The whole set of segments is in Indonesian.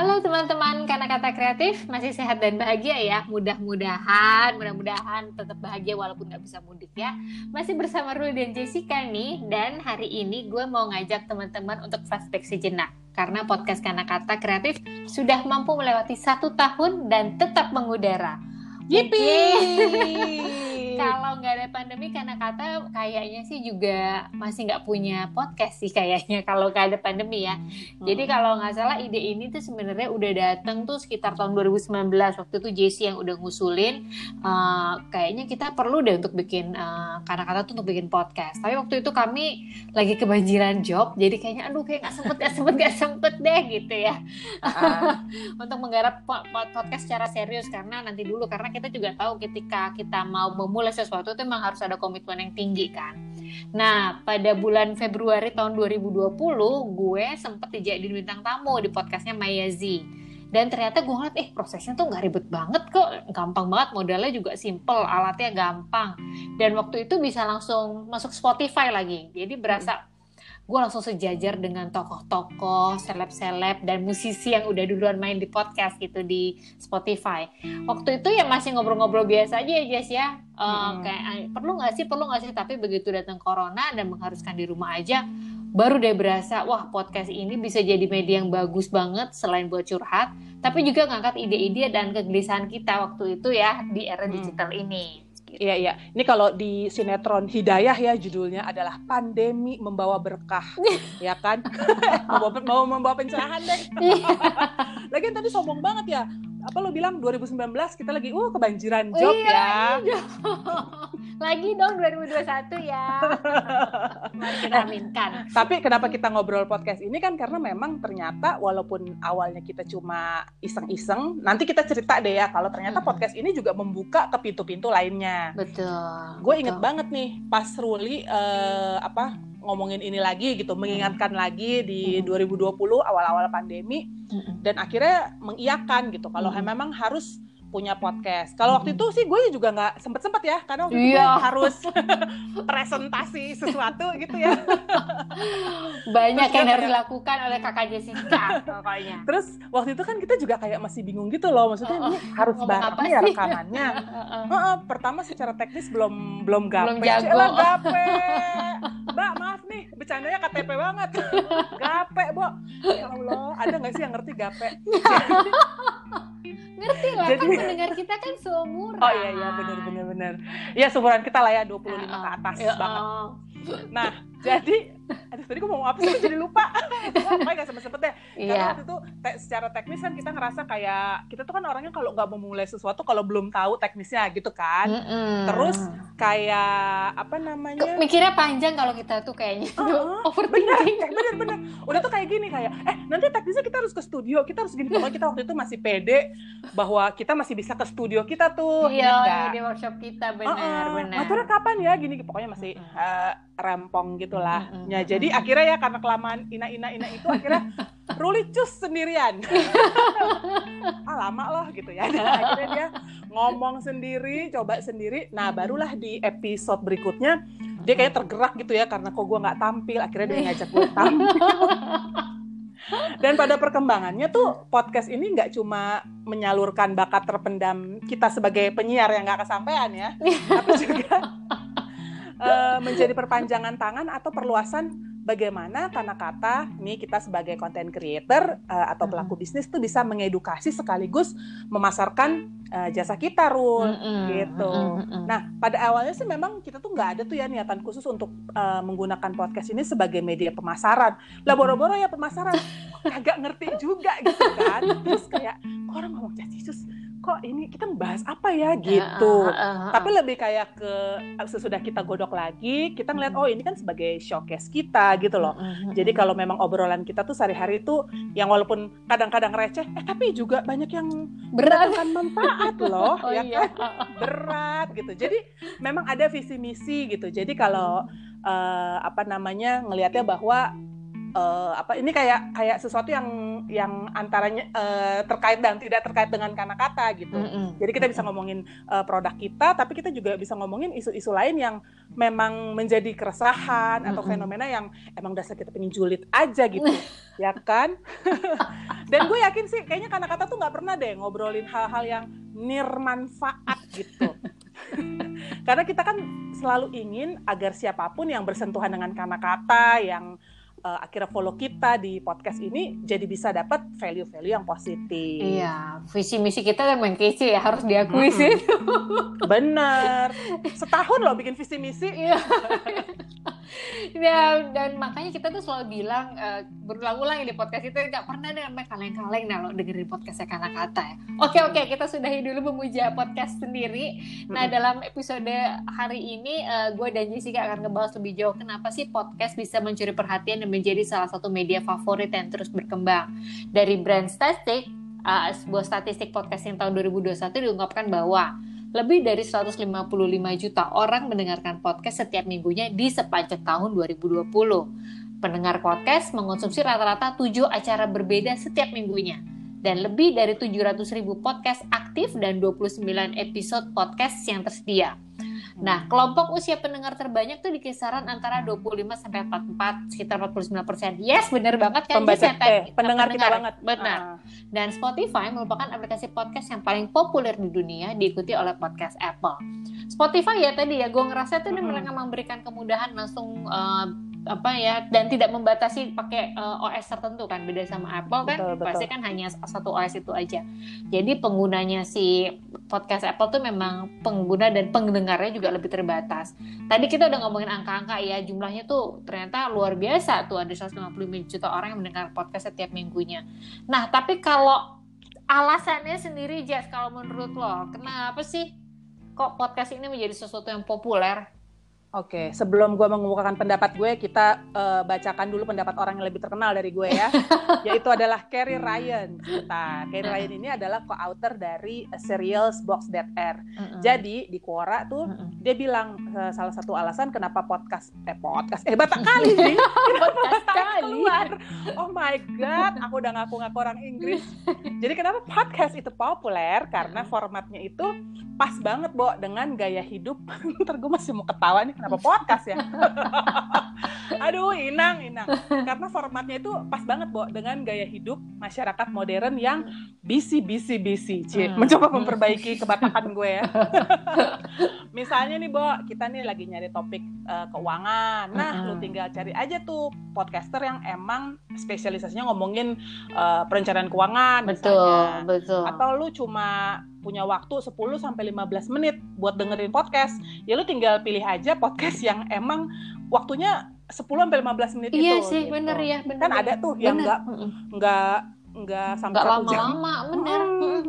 Halo teman-teman. Karena kata kreatif masih sehat dan bahagia ya. Mudah-mudahan mudah-mudahan tetap bahagia walaupun nggak bisa mudik ya. Masih bersama Ruli dan Jessica nih dan hari ini gue mau ngajak teman-teman untuk flashback sejenak. Karena podcast karena kata kreatif sudah mampu melewati satu tahun dan tetap mengudara. Yippee! kalau nggak ada pandemi karena kata kayaknya sih juga masih nggak punya podcast sih kayaknya kalau nggak ada pandemi ya. Hmm. Jadi kalau nggak salah ide ini tuh sebenarnya udah datang tuh sekitar tahun 2019 waktu itu Jesse yang udah ngusulin uh, kayaknya kita perlu deh untuk bikin uh, karena kata tuh untuk bikin podcast. Tapi waktu itu kami lagi kebanjiran job jadi kayaknya aduh kayak nggak sempet nggak sempet nggak sempet deh gitu ya uh. untuk menggarap podcast secara serius karena nanti dulu karena kita juga tahu ketika kita mau memulai memulai sesuatu itu memang harus ada komitmen yang tinggi kan. Nah, pada bulan Februari tahun 2020, gue sempet dijadiin bintang tamu di podcastnya Mayazi. Dan ternyata gue ngeliat, eh prosesnya tuh nggak ribet banget kok, gampang banget, modalnya juga simple, alatnya gampang. Dan waktu itu bisa langsung masuk Spotify lagi, jadi berasa gue langsung sejajar dengan tokoh-tokoh, seleb-seleb dan musisi yang udah duluan main di podcast gitu di Spotify. Waktu itu ya masih ngobrol-ngobrol biasa aja ya Jess ya. Uh, hmm. Kayak perlu nggak sih, perlu nggak sih? Tapi begitu datang corona dan mengharuskan di rumah aja, baru deh berasa wah podcast ini bisa jadi media yang bagus banget selain buat curhat, tapi juga ngangkat ide-ide dan kegelisahan kita waktu itu ya di era digital hmm. ini. Gitu. Iya iya. Ini kalau di sinetron Hidayah ya judulnya adalah pandemi membawa berkah, ya kan? mau, mau membawa pencerahan deh. Lagian tadi sombong banget ya apa lo bilang 2019 kita lagi uh kebanjiran job iya, ya. lagi dong 2021 ya. Kita aminkan. Tapi kenapa kita ngobrol podcast ini kan karena memang ternyata walaupun awalnya kita cuma iseng-iseng, nanti kita cerita deh ya kalau ternyata podcast ini juga membuka ke pintu-pintu lainnya. Betul. Gue inget banget nih pas Ruli uh, apa ngomongin ini lagi gitu, mengingatkan lagi di 2020 awal-awal pandemi. Dan akhirnya mengiyakan gitu kalau memang harus punya podcast. Kalau waktu itu sih gue juga nggak sempet sempet ya, karena waktu iya. itu harus presentasi sesuatu gitu ya. Banyak yang harus dilakukan oleh kakak Jessica pokoknya. Terus waktu itu kan kita juga kayak masih bingung gitu loh, maksudnya oh, ini harus bareng ya rekamannya. uh, uh, pertama secara teknis belum belum gape. Belum jago. Gape. Mbak maaf nih, bercandanya KTP banget. gape, Bo. Ya Allah, ada nggak sih yang ngerti gape? Ngerti lah Jadi, kan pendengar kita kan seumuran. Oh iya iya benar benar benar. Ya seumuran kita lah ya 25 uh, ke atas uh, banget. uh. Nah jadi aduh tadi gue mau apa sih jadi lupa. Apa gak sempet sempet deh. Karena yeah. waktu itu te secara teknis kan kita ngerasa kayak kita tuh kan orangnya kalau nggak memulai sesuatu kalau belum tahu teknisnya gitu kan. Mm -hmm. terus kayak apa namanya? Mikirnya panjang kalau kita tuh kayaknya. Uh -huh. overthinking. bener, bener bener. Udah tuh kayak gini kayak eh nanti teknisnya kita harus ke studio kita harus gini. Pokoknya kita waktu itu masih pede bahwa kita masih bisa ke studio kita tuh iya di workshop kita. Benar uh -uh. benar Maturnya kapan ya? Gini pokoknya masih uh -uh. Uh, rempong gitulah. Mm -hmm. ya jadi akhirnya ya karena kelamaan ina ina ina itu akhirnya Ruli cus sendirian. Ah lama loh gitu ya. Dan akhirnya dia ngomong sendiri coba sendiri. Nah barulah di episode berikutnya dia kayak tergerak gitu ya karena kok gue nggak tampil akhirnya dia ngajak gue tampil. Dan pada perkembangannya tuh podcast ini nggak cuma menyalurkan bakat terpendam kita sebagai penyiar yang nggak kesampaian ya tapi juga uh, menjadi perpanjangan tangan atau perluasan bagaimana karena kata nih kita sebagai content creator uh, atau pelaku bisnis tuh bisa mengedukasi sekaligus memasarkan uh, jasa kita Rul mm -hmm. gitu. Mm -hmm. Nah pada awalnya sih memang kita tuh nggak ada tuh ya niatan khusus untuk uh, menggunakan podcast ini sebagai media pemasaran. Lah boro-boro ya pemasaran agak ngerti juga gitu kan. Terus kayak orang ngomong Cisus kok ini kita membahas apa ya gitu. Uh, uh, uh, Tapi lebih kayak ke sesudah kita godok lagi, kita ngeliat oh ini kan sebagai showcase kita gitu loh. Jadi kalau memang obrolan kita tuh sehari-hari itu yang walaupun kadang-kadang receh, eh tapi juga banyak yang berat manfaat loh, oh, ya iya. kan? Berat gitu. Jadi memang ada visi misi gitu. Jadi kalau uh, apa namanya ngelihatnya bahwa uh, apa ini kayak kayak sesuatu yang yang antaranya uh, terkait dan tidak terkait dengan kata-kata gitu. Mm -hmm. Jadi kita bisa ngomongin uh, produk kita, tapi kita juga bisa ngomongin isu-isu lain yang memang menjadi keresahan mm -hmm. atau fenomena yang emang dasar kita pengen julid aja gitu, ya kan? dan gue yakin sih, kayaknya kata-kata tuh nggak pernah deh ngobrolin hal-hal yang nirmanfaat gitu. Karena kita kan selalu ingin agar siapa pun yang bersentuhan dengan kata-kata yang uh, akhirnya follow kita di podcast ini jadi bisa dapat value-value yang positif. Iya, visi misi kita kan main kece ya harus diakui sih. Bener. Setahun loh bikin visi misi. Iya. ya, dan makanya kita tuh selalu bilang uh, berulang-ulang di podcast itu nggak pernah ada namanya kaleng-kaleng nah lo dengerin podcastnya kata-kata ya. Oke oke kita sudahi dulu memuja podcast sendiri. Nah dalam episode hari ini uh, gue dan Jessica akan ngebahas lebih jauh kenapa sih podcast bisa mencuri perhatian dan menjadi salah satu media favorit yang terus berkembang. Dari brand statistik, uh, sebuah statistik podcast yang tahun 2021 diungkapkan bahwa lebih dari 155 juta orang mendengarkan podcast setiap minggunya di sepanjang tahun 2020. Pendengar podcast mengonsumsi rata-rata 7 acara berbeda setiap minggunya. Dan lebih dari 700 ribu podcast aktif dan 29 episode podcast yang tersedia. Nah, kelompok usia pendengar terbanyak tuh di kisaran antara 25 sampai 44, sekitar 49 persen. Yes, benar banget kan? Pembaca, eh, pendengar, pendengar kita banget. Benar. Uh. Dan Spotify merupakan aplikasi podcast yang paling populer di dunia, diikuti oleh podcast Apple. Spotify ya tadi ya, gue ngerasa tuh mm -hmm. mereka memberikan kemudahan langsung uh, apa ya dan tidak membatasi pakai uh, eh, OS tertentu kan beda sama Apple kan betul, betul. pasti kan hanya satu OS itu aja. Jadi penggunanya si podcast Apple tuh memang pengguna dan pendengarnya juga lebih terbatas. Tadi kita udah ngomongin angka-angka ya jumlahnya tuh ternyata luar biasa tuh ada 150 juta orang yang mendengar podcast setiap minggunya. Nah tapi kalau alasannya sendiri Jess kalau menurut lo kenapa sih kok podcast ini menjadi sesuatu yang populer Oke, sebelum gue mengemukakan pendapat gue, kita uh, bacakan dulu pendapat orang yang lebih terkenal dari gue ya, yaitu adalah Carrie Ryan. Kita, Carrie Ryan ini adalah co-author dari Serials Box Dead Air. Mm-hmm. Jadi di Quora tuh mm-hmm. dia bilang uh, salah satu alasan kenapa podcast eh podcast eh batak kali nih podcast kali keluar. Oh my god, aku udah ngaku-ngaku orang Inggris. Jadi kenapa podcast itu populer? Karena formatnya itu pas banget, Bo, dengan gaya hidup. Ntar gue masih mau ketawa nih kenapa podcast ya aduh inang inang karena formatnya itu pas banget bo dengan gaya hidup masyarakat modern yang busy busy busy cie hmm. mencoba memperbaiki kebatakan gue ya misalnya nih bo kita nih lagi nyari topik uh, keuangan nah hmm. lu tinggal cari aja tuh podcaster yang emang spesialisasinya ngomongin uh, perencanaan keuangan betul misalnya. betul atau lu cuma punya waktu 10 sampai 15 menit buat dengerin podcast, ya lu tinggal pilih aja podcast yang emang waktunya 10 sampai 15 menit iya itu. Iya sih, gitu. bener ya, bener. Kan ada tuh yang enggak enggak enggak sampai enggak lama-lama, bener.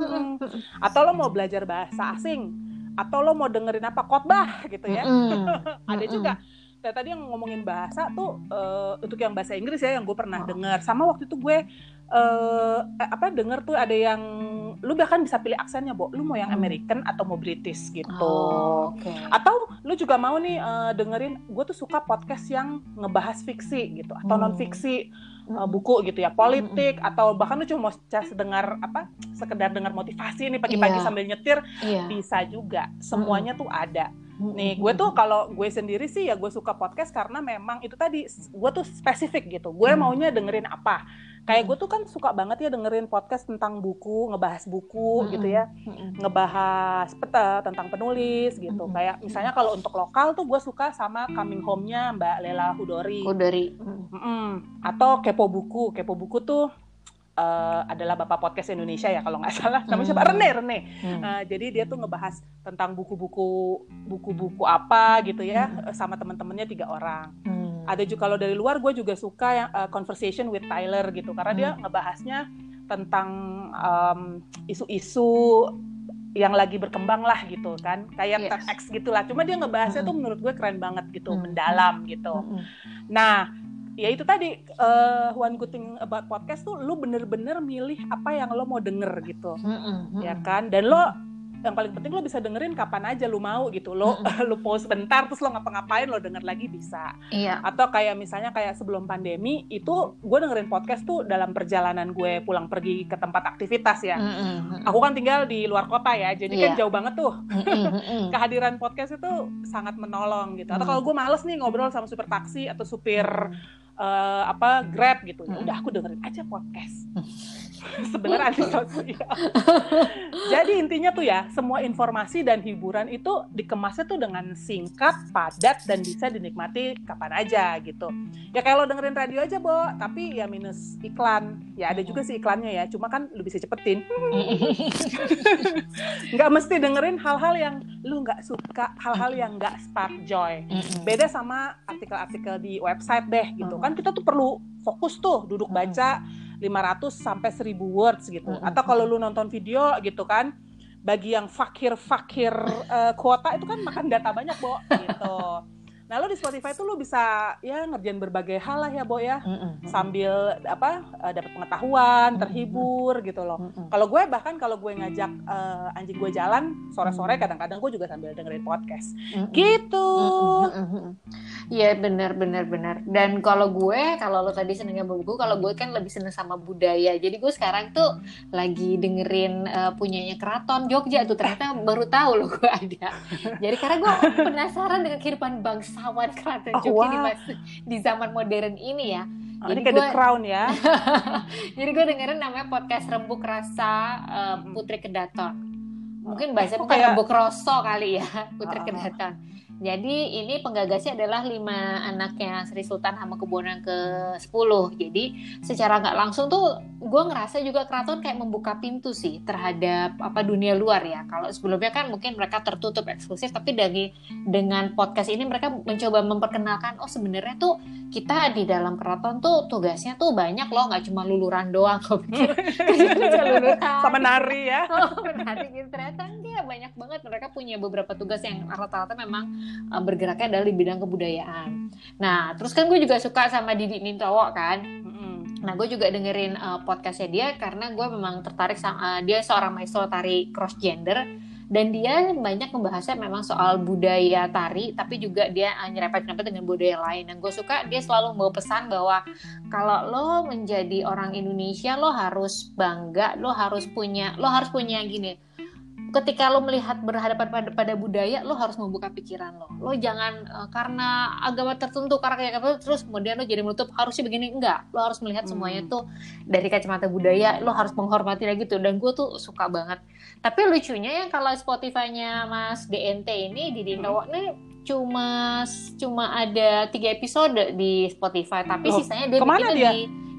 Hmm. Atau lo mau belajar bahasa asing, atau lo mau dengerin apa khotbah gitu ya. ada juga Nah, tadi yang ngomongin bahasa tuh uh, untuk yang bahasa Inggris ya yang gue pernah oh. dengar. Sama waktu itu gue uh, apa denger tuh ada yang lu bahkan bisa pilih aksennya, Bo. Lu mau yang hmm. American atau mau British gitu. Oh, okay. Atau lu juga mau nih uh, dengerin gue tuh suka podcast yang ngebahas fiksi gitu atau hmm. non fiksi uh, buku gitu ya, politik hmm. atau bahkan lu cuma mau dengar apa sekedar dengar motivasi nih pagi-pagi yeah. sambil nyetir yeah. bisa juga. Semuanya hmm. tuh ada. Nih, gue tuh kalau gue sendiri sih ya gue suka podcast karena memang itu tadi gue tuh spesifik gitu. Gue maunya dengerin apa. Kayak gue tuh kan suka banget ya dengerin podcast tentang buku, ngebahas buku gitu ya. Ngebahas peta tentang penulis gitu. Kayak misalnya kalau untuk lokal tuh gue suka sama Coming Home-nya Mbak Lela Hudori. Hudori. Atau Kepo Buku. Kepo Buku tuh uh, adalah bapak podcast Indonesia ya kalau nggak salah. Namanya siapa? Rene Rene. Hmm. uh, jadi dia tuh ngebahas tentang buku-buku buku-buku apa gitu ya hmm. sama teman-temannya tiga orang. Hmm. ada juga kalau dari luar gue juga suka yang uh, conversation with Tyler gitu. Karena dia hmm. ngebahasnya tentang isu-isu yang lagi berkembang lah gitu kan. Kayak yes. TEDx gitulah cuma dia ngebahasnya tuh menurut gue keren banget gitu. Mendalam gitu. Nah ya itu tadi uh, one good thing about podcast tuh lu bener-bener milih apa yang lo mau denger gitu mm -hmm. ya kan dan lo yang paling penting lo bisa dengerin kapan aja lo mau gitu lo mm-hmm. lo pause bentar terus lo ngapa-ngapain lo denger lagi bisa iya. atau kayak misalnya kayak sebelum pandemi itu gue dengerin podcast tuh dalam perjalanan gue pulang pergi ke tempat aktivitas ya mm-hmm. aku kan tinggal di luar kota ya jadi yeah. kan iya. jauh banget tuh mm-hmm. kehadiran podcast itu sangat menolong gitu atau kalau gue males nih ngobrol sama supir taksi atau supir uh, apa grab gitu ya udah aku dengerin aja podcast sebenarnya antisosial. Jadi intinya tuh ya, semua informasi dan hiburan itu dikemasnya tuh dengan singkat, padat, dan bisa dinikmati kapan aja gitu. Ya kalau dengerin radio aja, Bo, tapi ya minus iklan. Ya ada juga sih iklannya ya, cuma kan lu bisa cepetin. nggak mesti dengerin hal-hal yang lu nggak suka, hal-hal yang nggak spark joy. Beda sama artikel-artikel di website deh gitu. Kan kita tuh perlu fokus tuh, duduk baca 500 sampai 1000 words gitu. Mm -hmm. Atau kalau lu nonton video gitu kan, bagi yang fakir-fakir uh, kuota itu kan makan data banyak, Bo, gitu. Nah, lo di Spotify itu lo bisa ya ngerjain berbagai hal lah ya, Bo ya. Sambil apa uh, dapat pengetahuan, terhibur gitu loh. Kalau gue bahkan kalau gue ngajak uh, anjing gue jalan sore-sore kadang-kadang gue juga sambil dengerin podcast. Gitu. Iya, benar benar benar. Dan kalau gue, kalau lo tadi senengnya buku, kalau gue kan lebih seneng sama budaya. Jadi gue sekarang tuh lagi dengerin uh, punyanya Keraton Jogja tuh ternyata baru tahu loh gue ada. Jadi karena gue penasaran dengan kehidupan bangsa bangsawan keraton oh, Jogja wow. di, di zaman modern ini ya. Oh, jadi ini kayak gua, The Crown ya. jadi gue dengerin namanya podcast Rembuk Rasa uh, Putri Kedaton. Mungkin bahasa mungkin kayak... Rembuk Rosso kali ya, Putri uh, Kedaton. Jadi ini penggagasnya adalah lima anaknya Sri Sultan Hamengkubuwono ke-10. Jadi secara nggak langsung tuh gue ngerasa juga keraton kayak membuka pintu sih terhadap apa dunia luar ya. Kalau sebelumnya kan mungkin mereka tertutup eksklusif, tapi dari dengan podcast ini mereka mencoba memperkenalkan oh sebenarnya tuh kita di dalam keraton tuh tugasnya tuh banyak loh, nggak cuma luluran doang kok. Sama nari ya. Oh, nari gitu ternyata dia banyak banget mereka punya beberapa tugas yang rata-rata memang uh, bergeraknya adalah di bidang kebudayaan. Nah, terus kan gue juga suka sama Didi Nintowo kan. Nah, gue juga dengerin uh, podcastnya dia karena gue memang tertarik sama uh, dia seorang maestro tari cross gender dan dia banyak membahasnya memang soal budaya tari tapi juga dia uh, nyerempet-nyerempet dengan budaya lain dan gue suka dia selalu membawa pesan bahwa kalau lo menjadi orang Indonesia lo harus bangga lo harus punya lo harus punya gini ketika lo melihat berhadapan pada, pada budaya lo harus membuka pikiran lo. Lo jangan uh, karena agama tertentu karena kayak apa terus kemudian lo jadi menutup harusnya begini. Enggak lo harus melihat hmm. semuanya tuh dari kacamata budaya lo harus menghormati lagi tuh. Dan gue tuh suka banget. Tapi lucunya ya kalau Spotify-nya Mas DNT ini di Dinawa hmm. nih cuma cuma ada tiga episode di Spotify. Tapi oh, sisanya dia bikin di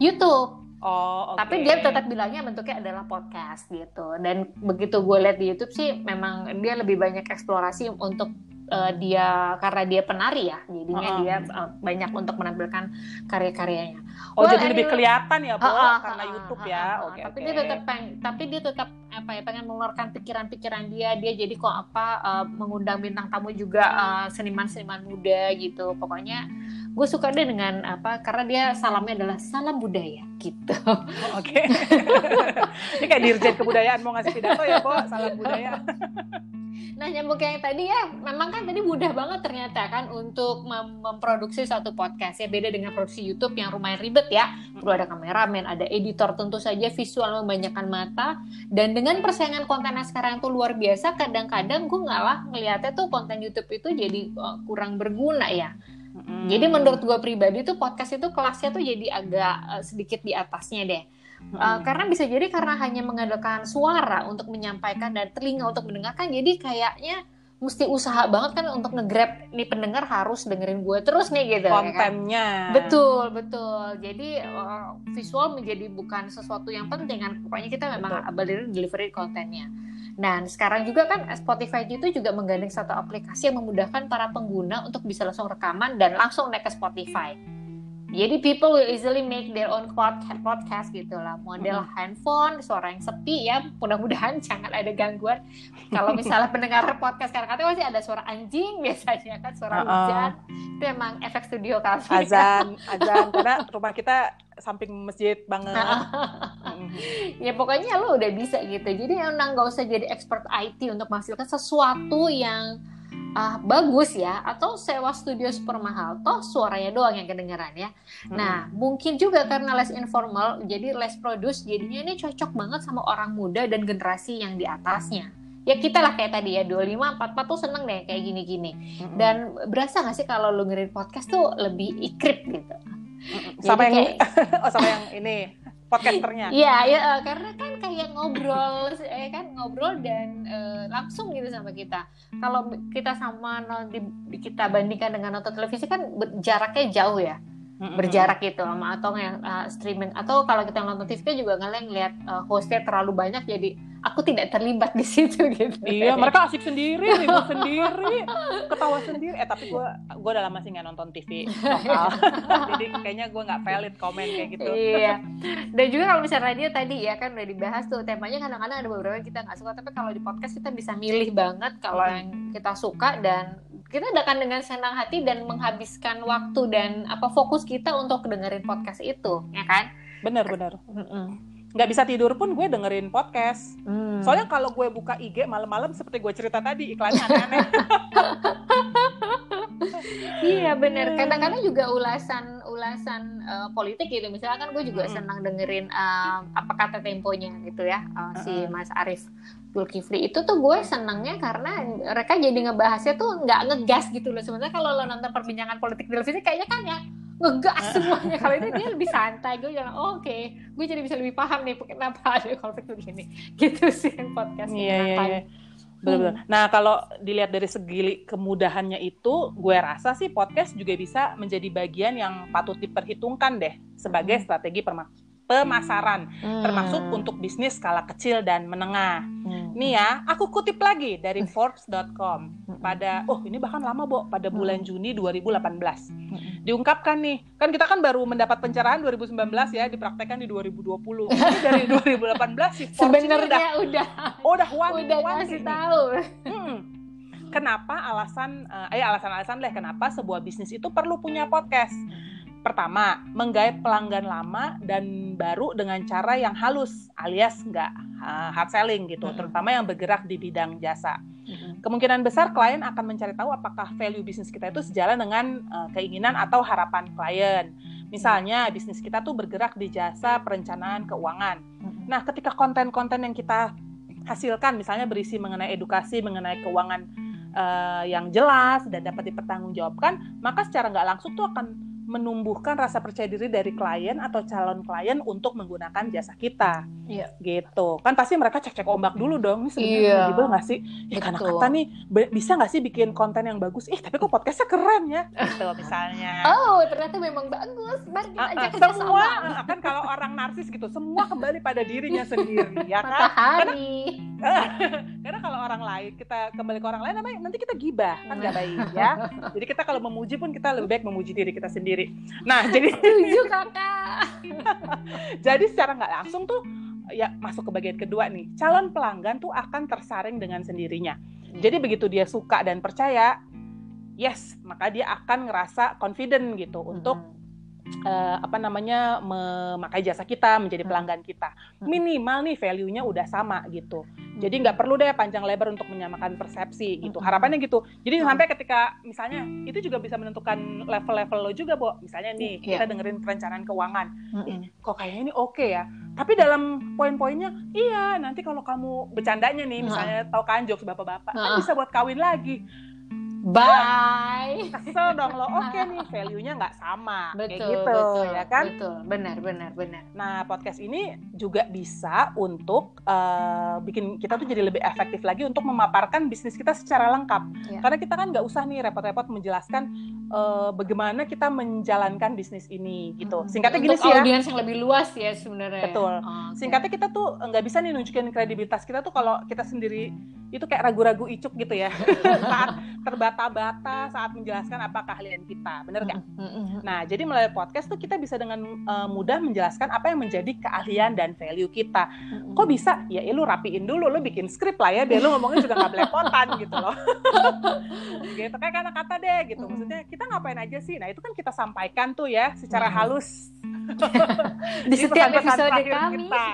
YouTube Oh, okay. Tapi dia tetap bilangnya bentuknya adalah podcast gitu. Dan begitu gue lihat di YouTube sih, memang dia lebih banyak eksplorasi untuk uh, dia karena dia penari ya, jadinya uh dia uh, banyak untuk menampilkan karya-karyanya. Oh, well, jadi lebih kelihatan ya, Bu, uh, uh, karena YouTube ya. Okay, tapi okay. dia tetap peng, tapi dia tetap apa ya pengen mengeluarkan pikiran-pikiran dia. Dia jadi kok apa uh, mengundang bintang tamu juga seniman-seniman uh, muda gitu. Pokoknya gue suka deh dengan apa karena dia salamnya adalah salam budaya gitu. Oh, Oke. Okay. Ini kayak dirjen kebudayaan mau ngasih pidato ya, Bo, salam budaya. nah, nyambung yang tadi ya, memang kan tadi mudah banget ternyata kan untuk mem memproduksi satu podcast ya beda dengan produksi YouTube yang lumayan ribet ya. Perlu ada kameramen, ada editor tentu saja visual membanyakan mata dan dengan persaingan konten sekarang tuh luar biasa, kadang-kadang gue ngalah ngelihatnya tuh konten YouTube itu jadi uh, kurang berguna ya Hmm. Jadi menurut gue pribadi tuh podcast itu kelasnya tuh jadi agak uh, sedikit di atasnya deh. Uh, karena bisa jadi karena hanya mengandalkan suara untuk menyampaikan dan telinga untuk mendengarkan, jadi kayaknya mesti usaha banget kan untuk ngegrab nih pendengar harus dengerin gue terus nih gitu kontennya ya kan? betul betul jadi uh, visual menjadi bukan sesuatu yang penting kan pokoknya kita memang betul. delivery kontennya Nah, sekarang juga kan Spotify itu juga menggandeng satu aplikasi yang memudahkan para pengguna untuk bisa langsung rekaman dan langsung naik ke Spotify. Jadi people will easily make their own podcast gitu lah. Model mm -hmm. handphone, suara yang sepi ya. Mudah-mudahan jangan ada gangguan. Kalau misalnya pendengar podcast karena katanya masih ada suara anjing biasanya kan, suara uh -uh. hujan. Itu emang efek studio kali. Azan, kan? azan. Karena rumah kita samping masjid banget. ya pokoknya lo udah bisa gitu. Jadi emang nggak usah jadi expert IT untuk menghasilkan sesuatu yang uh, bagus ya. Atau sewa studio super mahal toh suaranya doang yang kedengeran ya. Hmm. nah mungkin juga karena les informal jadi les produce jadinya ini cocok banget sama orang muda dan generasi yang di atasnya. Ya kita lah kayak tadi ya 25 44 tuh seneng deh kayak gini-gini. Hmm. dan berasa gak sih kalau lu ngerin podcast tuh lebih ikrip gitu? Sama yang kayak... oh sama yang ini podcasternya. Iya, ya karena kan kayak ngobrol eh kan ngobrol dan uh, langsung gitu sama kita. Kalau kita sama di, kita bandingkan dengan nonton televisi kan jaraknya jauh ya berjarak gitu sama atau yang uh, streaming. Atau kalau kita nonton TV juga ngeliat ngeliat uh, hostnya terlalu banyak jadi aku tidak terlibat di situ gitu. Iya mereka asik sendiri ribut sendiri ketawa sendiri. Eh tapi gue gue udah lama sih nggak nonton TV lokal. Jadi kayaknya gue nggak valid komen kayak gitu. Iya. Dan juga kalau misalnya radio tadi ya kan udah dibahas tuh temanya kadang-kadang ada beberapa yang kita nggak suka. Tapi kalau di podcast kita bisa milih banget kalau yang kita suka dan kita akan dengan senang hati dan menghabiskan waktu dan apa fokus kita untuk dengerin podcast itu, ya kan? Benar, benar. Nggak bisa tidur pun gue dengerin podcast. Hmm. Soalnya kalau gue buka IG malam-malam seperti gue cerita tadi iklannya aneh-aneh. iya benar. Kadang-kadang juga ulasan ulasan uh, politik gitu. Misalnya kan gue juga hmm. senang dengerin uh, apa kata temponya gitu ya uh, si Mas Arif Zulkifli itu tuh gue senangnya karena mereka jadi ngebahasnya tuh nggak ngegas gitu loh sebenarnya kalau lo nonton perbincangan politik di televisi kayaknya kan ya ngegas semuanya kalau ini dia lebih santai gue jalan oh, oke okay. gue jadi bisa lebih paham nih kenapa ada konflik begini gitu sih podcast iya, iya, iya. Betul-betul. Hmm. Nah, kalau dilihat dari segi kemudahannya itu, gue rasa sih podcast juga bisa menjadi bagian yang patut diperhitungkan deh sebagai hmm. strategi pemasaran, hmm. termasuk untuk bisnis skala kecil dan menengah. Hmm. Nih ya, aku kutip lagi dari Forbes.com hmm. pada, oh ini bahkan lama, Bo, pada bulan Juni 2018. Hmm. Diungkapkan nih, kan kita kan baru mendapat pencerahan 2019 ya, dipraktekkan di 2020. Ini dari 2018 sih Forbes Sebenarnya udah, udah, udah wanti, udah ngasih tahu. Hmm. Kenapa alasan, uh, eh alasan-alasan deh kenapa sebuah bisnis itu perlu punya podcast? Pertama, menggait pelanggan lama dan baru dengan cara yang halus alias nggak uh, hard selling gitu, mm -hmm. terutama yang bergerak di bidang jasa. Mm -hmm. Kemungkinan besar klien akan mencari tahu apakah value bisnis kita itu sejalan dengan uh, keinginan atau harapan klien. Misalnya bisnis kita tuh bergerak di jasa perencanaan keuangan. Mm -hmm. Nah, ketika konten-konten yang kita hasilkan misalnya berisi mengenai edukasi mengenai keuangan uh, yang jelas dan dapat dipertanggungjawabkan, maka secara nggak langsung tuh akan menumbuhkan rasa percaya diri dari klien atau calon klien untuk menggunakan jasa kita. Iya. Gitu. Kan pasti mereka cek-cek ombak dulu dong. Ini sebenarnya iya. nggak sih? Ya karena kata nih bisa nggak sih bikin konten yang bagus? Ih, tapi kok podcastnya keren ya? Gitu misalnya. Oh, ternyata memang bagus. Mari kita uh, uh, semua sama. kan kalau orang narsis gitu, semua kembali pada dirinya sendiri, ya kan? Matahari. Karena, karena kalau orang lain kita kembali ke orang lain, nanti kita gibah kan nggak baik ya. Jadi kita kalau memuji pun kita lebih baik memuji diri kita sendiri sendiri. Nah, jadi setuju kakak. jadi secara nggak langsung tuh ya masuk ke bagian kedua nih. Calon pelanggan tuh akan tersaring dengan sendirinya. Jadi begitu dia suka dan percaya, yes, maka dia akan ngerasa confident gitu hmm. untuk uh, apa namanya memakai jasa kita menjadi hmm. pelanggan kita. Hmm. minimal nih value-nya udah sama gitu. Jadi nggak perlu deh panjang lebar untuk menyamakan persepsi gitu. Harapannya gitu. Jadi sampai ketika misalnya itu juga bisa menentukan level-level lo juga bu misalnya nih yeah. kita dengerin perencanaan keuangan. Eh, kok kayaknya ini oke okay ya? Tapi dalam poin-poinnya iya nanti kalau kamu bercandanya nih misalnya tahu kan jokes bapak-bapak kan bisa buat kawin lagi Bye. Kesel dong lo. Oke okay nih, value-nya nggak sama. Betul, kayak gitu, betul, ya kan? Betul, benar, benar, benar. Nah, podcast ini juga bisa untuk uh, bikin kita tuh jadi lebih efektif lagi untuk memaparkan bisnis kita secara lengkap. Ya. Karena kita kan nggak usah nih repot-repot menjelaskan uh, bagaimana kita menjalankan bisnis ini gitu. Singkatnya untuk gini sih ya. audiens yang lebih luas ya sebenarnya. Betul. Oh, okay. Singkatnya kita tuh nggak bisa nih nunjukin kredibilitas kita tuh kalau kita sendiri itu kayak ragu-ragu icuk gitu ya saat terbata-bata saat menjelaskan apa keahlian kita bener nggak? Nah jadi melalui podcast tuh kita bisa dengan uh, mudah menjelaskan apa yang menjadi keahlian dan value kita. Kok bisa? Ya, ya lu rapiin dulu lu bikin skrip lah ya biar lu ngomongnya juga nggak belepotan gitu loh. Gitu kayak kata-kata deh gitu. Maksudnya kita ngapain aja sih? Nah itu kan kita sampaikan tuh ya secara halus. Di setiap episode kami kita.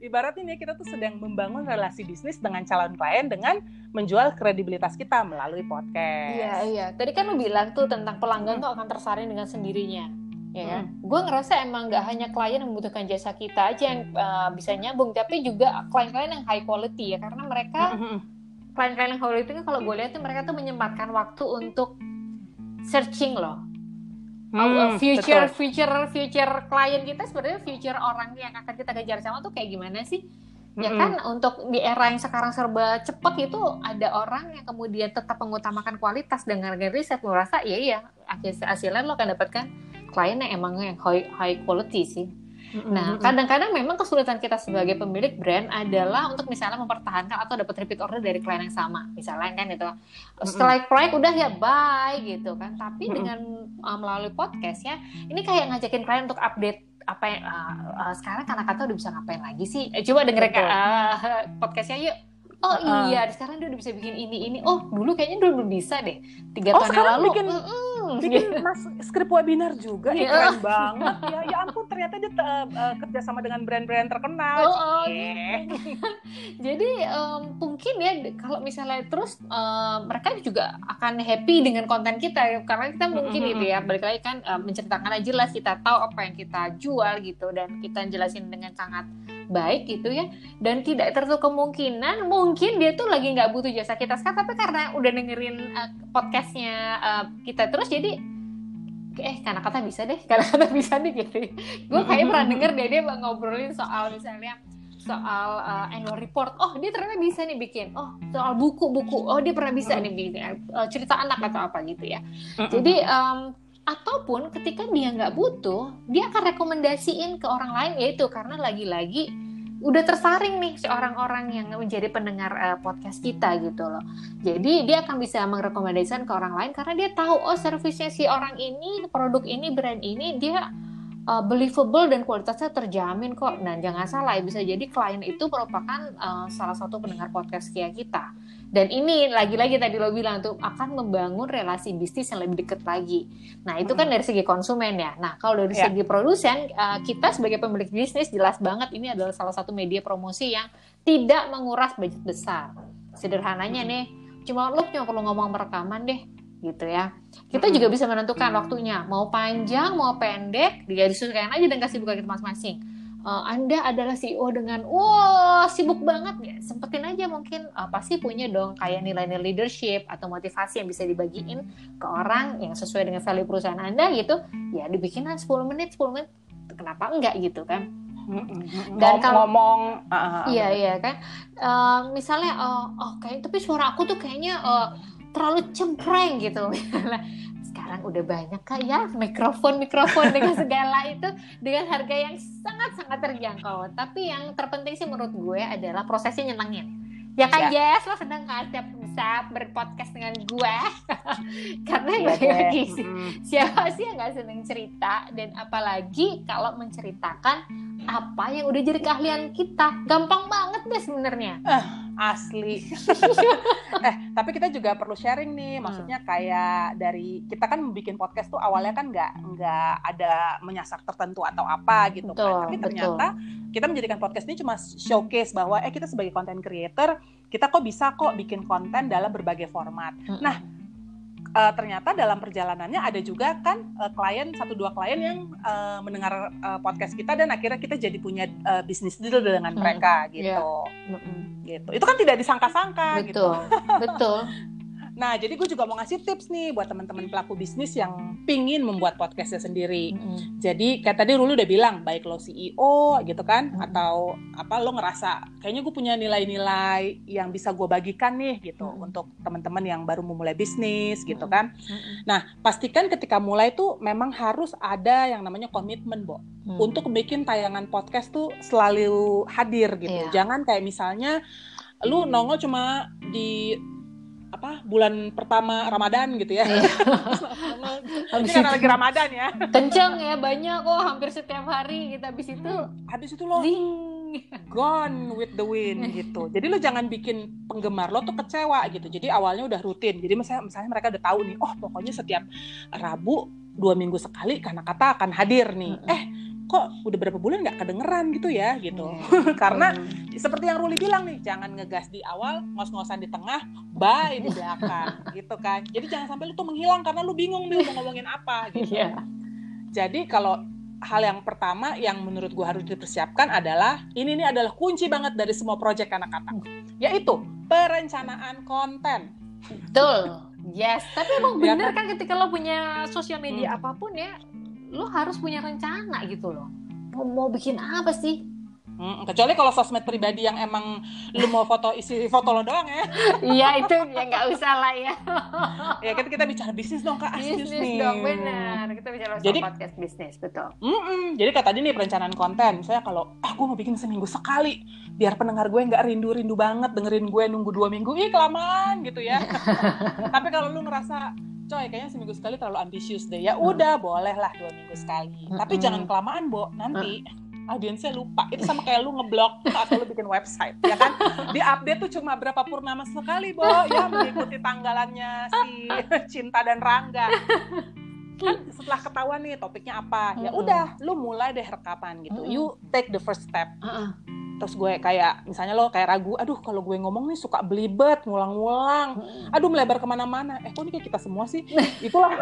ibarat ini kita tuh sedang membangun relasi bisnis dengan calon klien dengan menjual kredibilitas kita melalui podcast iya iya tadi kan lu bilang tuh tentang pelanggan hmm. tuh akan tersaring dengan sendirinya ya kan? Hmm. Gue ngerasa emang nggak hanya klien yang membutuhkan jasa kita aja yang uh, bisa nyambung, tapi juga klien-klien yang high quality ya, karena mereka klien-klien yang high quality kan kalau gue lihat tuh mereka tuh menyempatkan waktu untuk searching loh, Hmm, future betul. future future klien kita sebenarnya future orang yang akan kita kejar sama tuh kayak gimana sih? Ya kan untuk di era yang sekarang serba cepat itu ada orang yang kemudian tetap mengutamakan kualitas dengan riset merasa ya iya hasilnya lo akan dapatkan klien yang emang yang high, high quality sih. Nah, kadang-kadang memang kesulitan kita sebagai pemilik brand adalah untuk misalnya mempertahankan atau dapat repeat order dari klien yang sama. Misalnya kan itu setelah proyek udah ya bye gitu kan. Tapi dengan uh, melalui podcast ya, ini kayak ngajakin klien untuk update apa yang uh, uh, sekarang karena kata udah bisa ngapain lagi sih? Eh, coba dengerin uh, podcastnya yuk oh uh. iya sekarang dia udah bisa bikin ini ini. Oh dulu kayaknya dulu belum bisa deh. Tiga oh, tahun yang lalu. bikin, mm, bikin mas skrip webinar juga ya keren banget ya. Ya ampun ternyata dia uh, uh, kerja sama dengan brand-brand terkenal. Oh, oh. jadi um, mungkin ya kalau misalnya terus uh, mereka juga akan happy dengan konten kita karena kita mungkin mm -hmm. itu ya balik lagi kan uh, menceritakan aja jelas kita tahu apa yang kita jual gitu dan kita jelasin dengan sangat baik gitu ya. Dan tidak tertutup kemungkinan mungkin dia tuh lagi nggak butuh jasa kita sekarang tapi karena udah dengerin uh, podcastnya uh, kita terus jadi eh karena kata bisa deh karena kata bisa deh gitu gue kayak pernah denger dia dia ngobrolin soal misalnya soal uh, annual report. Oh dia ternyata bisa nih bikin. Oh soal buku-buku. Oh dia pernah bisa nih bikin uh, cerita anak atau apa gitu ya. Jadi um, ataupun ketika dia nggak butuh dia akan rekomendasiin ke orang lain yaitu karena lagi-lagi udah tersaring nih seorang orang yang menjadi pendengar uh, podcast kita gitu loh. Jadi dia akan bisa merekomendasikan ke orang lain karena dia tahu oh servisnya si orang ini, produk ini, brand ini dia uh, believable dan kualitasnya terjamin kok. Dan jangan salah bisa jadi klien itu merupakan uh, salah satu pendengar podcast kita. Dan ini lagi-lagi tadi lo bilang tuh akan membangun relasi bisnis yang lebih dekat lagi. Nah itu kan dari segi konsumen ya. Nah kalau dari yeah. segi produsen uh, kita sebagai pemilik bisnis jelas banget ini adalah salah satu media promosi yang tidak menguras budget besar. Sederhananya nih, cuma lo cuma perlu ngomong perekaman deh gitu ya. Kita juga bisa menentukan waktunya, mau panjang, mau pendek, dia disesuaikan aja dan kasih buka kita masing-masing uh, Anda adalah CEO dengan wah sibuk banget. Ya sempetin aja mungkin uh, pasti punya dong kayak nilai-nilai leadership atau motivasi yang bisa dibagiin ke orang yang sesuai dengan value perusahaan Anda gitu. Ya dibikin 10 menit 10 menit. Kenapa enggak gitu kan? Dan kalau ngomong uh, iya iya kan? Uh, misalnya uh, oh kayak tapi suara aku tuh kayaknya uh, terlalu cempreng gitu sekarang udah banyak kak ya. Mikrofon mikrofon dengan segala itu dengan harga yang sangat sangat terjangkau. Tapi yang terpenting sih menurut gue adalah prosesnya nyenengin. Ya kan ya. Jess? Lo sedang nggak bisa berpodcast dengan gue? Karena ya, lagi sih. Siapa sih yang nggak seneng cerita? Dan apalagi kalau menceritakan apa yang udah jadi keahlian kita. Gampang banget deh sebenarnya. Uh asli. eh, tapi kita juga perlu sharing nih, hmm. maksudnya kayak dari kita kan bikin podcast tuh awalnya kan nggak nggak ada menyasar tertentu atau apa gitu betul, kan. Tapi ternyata betul. kita menjadikan podcast ini cuma showcase bahwa eh kita sebagai content creator kita kok bisa kok bikin konten dalam berbagai format. Hmm. Nah, uh, ternyata dalam perjalanannya ada juga kan uh, klien satu dua klien yang uh, mendengar uh, podcast kita dan akhirnya kita jadi punya uh, bisnis deal dengan hmm. mereka gitu. Yeah. Gitu. Itu kan tidak disangka-sangka gitu. Betul. Nah, jadi gue juga mau ngasih tips nih buat teman-teman pelaku bisnis yang pingin membuat podcastnya sendiri. Mm-hmm. Jadi kayak tadi Rulu udah bilang, baik lo CEO gitu kan, mm-hmm. atau apa lo ngerasa kayaknya gue punya nilai-nilai yang bisa gue bagikan nih gitu mm-hmm. untuk teman-teman yang baru memulai bisnis gitu kan. Mm-hmm. Nah, pastikan ketika mulai tuh memang harus ada yang namanya komitmen, Bo. Mm-hmm. Untuk bikin tayangan podcast tuh selalu hadir gitu. Yeah. Jangan kayak misalnya lu nongol cuma di apa bulan pertama Ramadan gitu ya. Iya. Ini karena lagi Ramadan ya. kenceng ya banyak kok hampir setiap hari kita habis itu Habis itu lo zing gone with the wind gitu. Jadi lo jangan bikin penggemar lo tuh kecewa gitu. Jadi awalnya udah rutin. Jadi misalnya, misalnya mereka udah tahu nih, oh pokoknya setiap Rabu dua minggu sekali karena kata akan hadir nih. Mm-mm. Eh kok udah berapa bulan nggak kedengeran gitu ya gitu. Iya. karena Hmm. seperti yang Ruli bilang nih, jangan ngegas di awal, ngos-ngosan di tengah, bye di belakang gitu kan. Jadi jangan sampai lu tuh menghilang karena lu bingung nih mau ngomongin apa gitu. Iya. Jadi kalau hal yang pertama yang menurut gua harus dipersiapkan adalah ini nih adalah kunci banget dari semua proyek anak kata yaitu perencanaan konten. Betul. Yes, tapi emang Ya bener kan ketika lo punya sosial media Hmm. apa pun ya, lo harus punya rencana gitu loh. Mau, mau bikin apa sih? Mm, kecuali kalau sosmed pribadi yang emang lu mau foto isi foto lo doang ya. Iya itu ya nggak usah lah ya. Ya kita kita bicara bisnis dong kak, bisnis nih. dong benar. Kita bicara soal Jadi- podcast bisnis betul. Mm-mm. Jadi kata tadi nih perencanaan konten, saya kalau ah gue mau bikin seminggu sekali, biar pendengar gue nggak rindu-rindu banget dengerin gue nunggu dua minggu, ih kelamaan gitu ya. Tapi kalau lu ngerasa coy kayaknya seminggu sekali terlalu ambisius deh, ya udah boleh lah dua minggu sekali. Tapi Mm-mm. jangan kelamaan, Bo. Nanti audiensnya lupa. Itu sama kayak lu ngeblok atau lu bikin website, ya kan? Di update tuh cuma berapa purnama sekali, Bo, ya mengikuti tanggalannya si Cinta dan Rangga kan setelah ketahuan nih topiknya apa ya udah lu mulai deh rekapan gitu. You take the first step. Terus gue kayak misalnya lo kayak ragu aduh kalau gue ngomong nih suka belibet ngulang-ngulang. Aduh melebar ke mana-mana. Eh kok ini kayak kita semua sih? Itulah.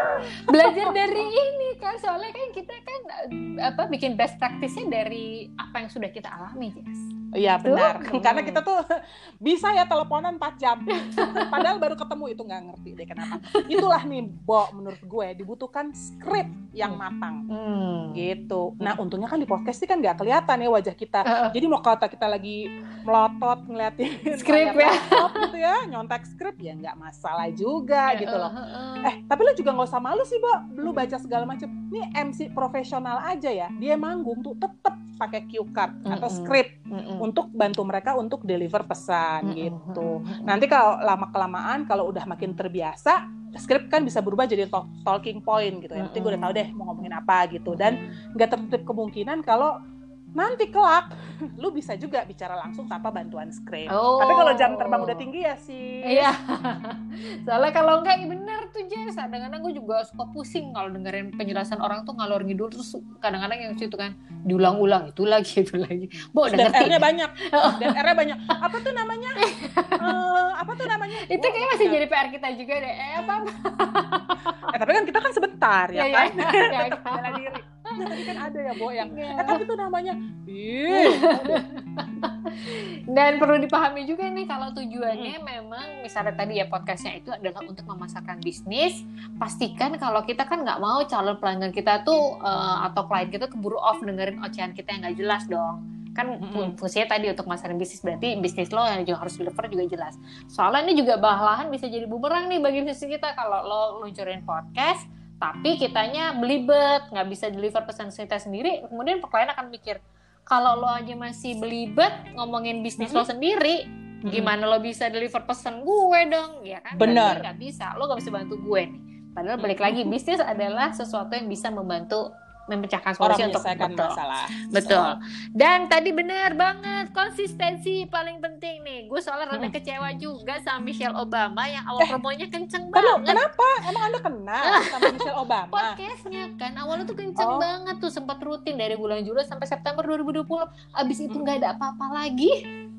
Belajar dari ini kan soalnya kan kita kan eh, apa bikin best practice-nya dari apa yang sudah kita alami, Jess. Iya Tuh. benar Mm. karena kita tuh bisa ya teleponan 4 jam padahal baru ketemu itu nggak ngerti deh kenapa itulah nih Bo menurut gue dibutuhkan skrip yang matang Hmm. gitu nah untungnya kan di podcast sih kan nggak kelihatan ya wajah kita Heeh. Jadi mau kata kita lagi melotot ngeliatin Skrip layar ya. laptop gitu ya, nyontek skrip ya nggak masalah juga gitu loh. Heeh. Eh tapi lu juga nggak usah malu sih, Bo. Lu baca segala macam. Nih MC profesional aja ya, dia manggung tuh tetep pakai cue card atau Mm-mm. skrip Mm-mm. Untuk bantu mereka untuk deliver pesan Mm-mm. gitu. Mm-mm. Nanti kalau lama kelamaan kalau udah makin terbiasa, skrip kan bisa berubah jadi talk- talking point gitu ya. Nanti gue udah tahu deh mau ngomongin apa gitu dan nggak tertutup kemungkinan kalau nanti kelak lu bisa juga bicara langsung tanpa bantuan skrip. Oh. Tapi kalau jam terbang udah tinggi ya sih. Iya. Soalnya kalau enggak ya bener tuh Jess. Kadang-kadang gue juga suka pusing kalau dengerin penjelasan orang tuh ngalor ngidul terus kadang-kadang yang situ kan diulang-ulang itu lagi itu lagi. Bo udah Dan ngerti. R-nya banyak. Dan R-nya banyak. Apa tuh namanya? Eh, apa tuh namanya? Itu Gua kayaknya masih jadi PR kita juga deh. Eh apa? Eh, tapi kan kita kan sebentar ya, Ya, ya, kan? ya, Tetap kan. bela diri. Tadi kan ada ya, Bo, yang Iya. eh tapi tuh namanya ih, Dan perlu dipahami juga nih kalau tujuannya memang misalnya tadi ya podcastnya itu adalah untuk memasarkan bisnis, pastikan kalau kita kan nggak mau calon pelanggan kita tuh eh, atau klien kita keburu off dengerin ocehan kita yang nggak jelas dong. Kan Mm-mm. fungsinya tadi untuk masarin bisnis berarti bisnis lo yang juga harus deliver juga jelas. Soalnya ini juga bahan bisa jadi bumerang nih bagi bisnis kita kalau lo luncurin podcast tapi kitanya belibet nggak bisa deliver pesan kita sendiri kemudian klien akan mikir kalau lo aja masih belibet ngomongin bisnis lo sendiri gimana lo bisa deliver pesan gue dong? Ya kan? Benar. Nggak bisa. Lo nggak bisa bantu gue nih. Padahal balik lagi bisnis adalah sesuatu yang bisa membantu memecahkan orang solusi untuk betul masalah. betul dan tadi benar banget konsistensi paling penting nih gue soalnya rada Mm. kecewa juga sama Michelle Obama yang awal Eh, promonya kenceng Tapi banget kenapa? Emang Anda kenal sama Michelle Obama? podcastnya kan awalnya tuh kenceng Oh. banget tuh sempat rutin dari bulan Juli sampai September 2020 abis itu Mm. nggak ada apa-apa lagi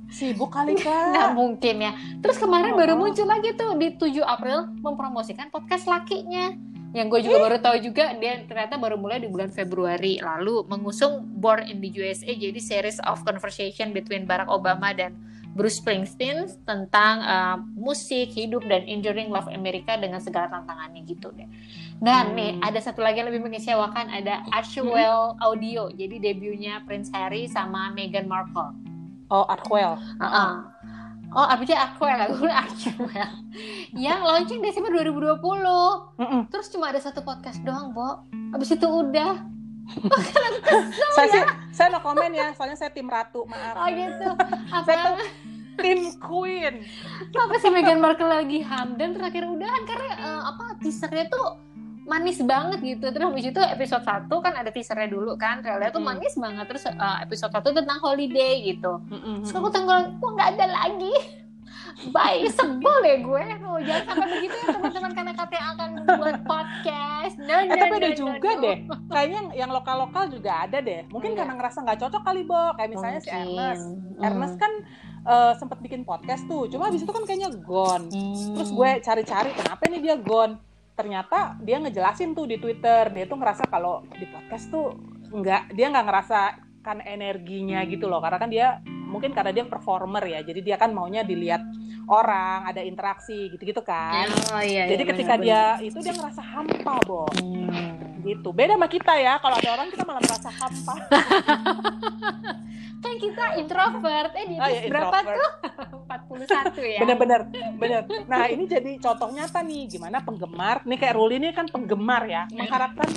Sibuk kali, nggak Kak. mungkin ya terus kemarin Oh. baru muncul lagi tuh di 7 April mempromosikan podcast lakinya yang gue juga baru tahu juga dia ternyata baru mulai di bulan Februari lalu mengusung Born in the USA jadi series of conversation between Barack Obama dan Bruce Springsteen tentang uh, musik, hidup dan enduring love Amerika dengan segala tantangannya gitu deh. Dan Hmm. nih ada satu lagi yang lebih mengecewakan ada Ashwell Audio. Jadi debutnya Prince Harry sama Meghan Markle. Oh, Arkwell. Heeh. Oh, abisnya Arkwell, gue Arkwell. Yang launching Desember 2020. Mm-mm. Terus cuma ada satu podcast doang, Bo. Abis itu udah. Saya sih, saya no komen ya, soalnya saya tim ratu, maaf. Oh gitu. Saya Apa? tuh Tim Queen. Apa sih Meghan Markle lagi hamdan terakhir udahan karena uh, apa teasernya tuh manis banget gitu terus habis itu episode 1 kan ada teasernya dulu kan trailernya tuh manis banget terus uh, episode 1 tentang holiday gitu terus aku tanggal kok nggak ada lagi Baik, sebel deh gue. Oh, jangan sampai begitu ya teman-teman karena katanya akan buat podcast. No, no, eh, tapi ada no, juga no. deh. Kayaknya yang lokal-lokal juga ada deh. Mungkin karena ngerasa nggak cocok kali, Bo. Kayak misalnya Mungkin. si Ernest. Hmm. Ernest kan uh, sempat bikin podcast tuh. Cuma habis itu kan kayaknya gone. Hmm. Terus gue cari-cari kenapa nih dia gone. Ternyata dia ngejelasin tuh di Twitter. Dia tuh ngerasa kalau di podcast tuh nggak dia nggak ngerasa kan energinya gitu loh. Karena kan dia mungkin karena dia performer ya. Jadi dia kan maunya dilihat orang ada interaksi gitu-gitu kan. Oh, iya, iya, jadi ketika bener, dia itu dia ngerasa hampa bo. Hmm. gitu. Beda sama kita ya. Kalau ada orang kita malah merasa hampa. Kan kita introvert eh dia oh, iya, berapa tuh 41 ya. Bener-bener bener nah ini jadi contoh nyata nih gimana penggemar. Nih kayak Ruli ini kan penggemar ya mengharapkan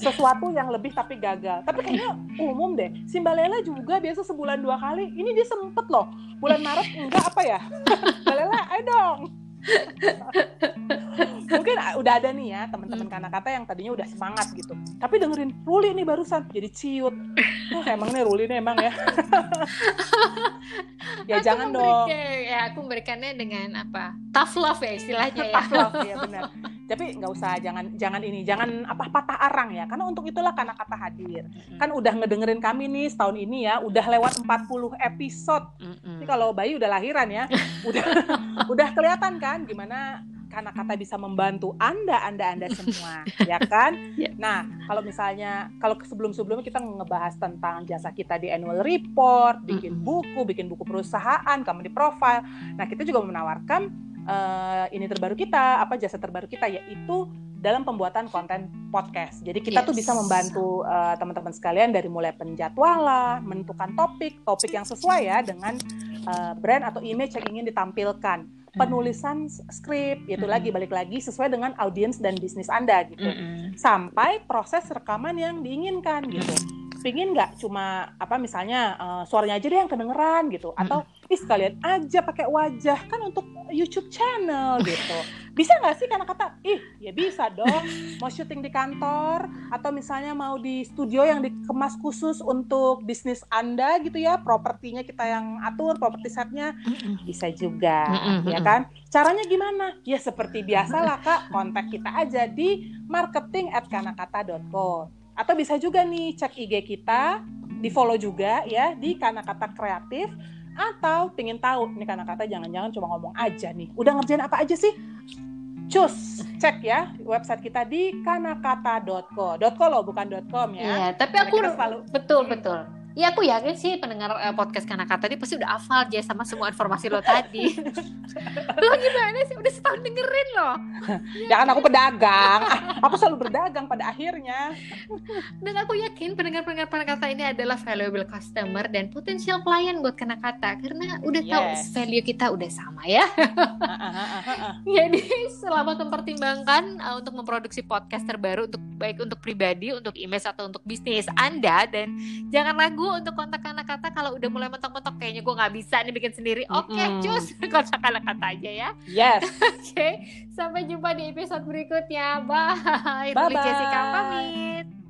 sesuatu yang lebih tapi gagal. Tapi kayaknya umum deh. Simbalela juga biasa sebulan dua kali. Ini dia sempet loh. Bulan Maret enggak apa ya? Balela ayo dong mungkin udah ada nih ya teman-teman hmm. kata yang tadinya udah semangat gitu. Tapi dengerin Ruli nih barusan jadi ciut. Oh, emang nih Ruli nih emang ya. Ya aku jangan dong. ya aku memberikannya dengan apa? Tough love ya istilahnya ya. Tough love ya benar tapi nggak usah jangan jangan ini jangan apa patah arang ya karena untuk itulah karena kata hadir mm-hmm. kan udah ngedengerin kami nih setahun ini ya udah lewat 40 episode mm-hmm. ini kalau bayi udah lahiran ya udah udah kelihatan kan gimana karena kata bisa membantu anda anda anda semua ya kan yeah. nah kalau misalnya kalau sebelum sebelumnya kita ngebahas tentang jasa kita di annual report bikin buku bikin buku perusahaan kamu di profile nah kita juga menawarkan uh, ini terbaru kita, apa jasa terbaru kita yaitu dalam pembuatan konten podcast. Jadi kita yes. tuh bisa membantu uh, teman-teman sekalian dari mulai penjadwalan, menentukan topik, topik yang sesuai ya dengan uh, brand atau image yang ingin ditampilkan. Penulisan skrip, itu mm. lagi balik lagi sesuai dengan audiens dan bisnis Anda gitu. Mm -hmm. Sampai proses rekaman yang diinginkan gitu pingin nggak cuma apa misalnya uh, suaranya aja deh yang kedengeran gitu atau ih sekalian aja pakai wajah kan untuk YouTube channel gitu. Bisa nggak sih karena kata ih ya bisa dong mau syuting di kantor atau misalnya mau di studio yang dikemas khusus untuk bisnis anda gitu ya propertinya kita yang atur properti setnya. Bisa juga ya kan? Caranya gimana? Ya seperti biasa lah kak. Kontak kita aja di marketing at atau bisa juga nih cek IG kita, di follow juga ya di Karena Kata Kreatif atau pengen tahu nih Karena Kata jangan-jangan cuma ngomong aja nih. Udah ngerjain apa aja sih? Cus, cek ya website kita di kanakata.co. .co loh bukan .com ya. Iya, tapi aku selalu betul betul Iya aku yakin sih pendengar uh, podcast Kanaka tadi pasti udah hafal aja sama semua informasi lo tadi. lo gimana sih udah setahun dengerin lo? ya kan aku pedagang, aku selalu berdagang pada akhirnya. dan aku yakin pendengar-pendengar Kanakata ini adalah valuable customer dan potensial klien buat Kanakata karena udah yes. tahu value kita udah sama ya. Jadi selamat mempertimbangkan uh, untuk memproduksi podcast terbaru untuk baik untuk pribadi, untuk image atau untuk bisnis Anda dan jangan ragu untuk kontak anak kata kalau udah mulai mentok-mentok kayaknya gue nggak bisa nih bikin sendiri. Oke, okay, mm -hmm. cus kontak anak kata aja ya. Yes. Oke, okay. sampai jumpa di episode berikutnya. Bye. Bye. Jessica pamit.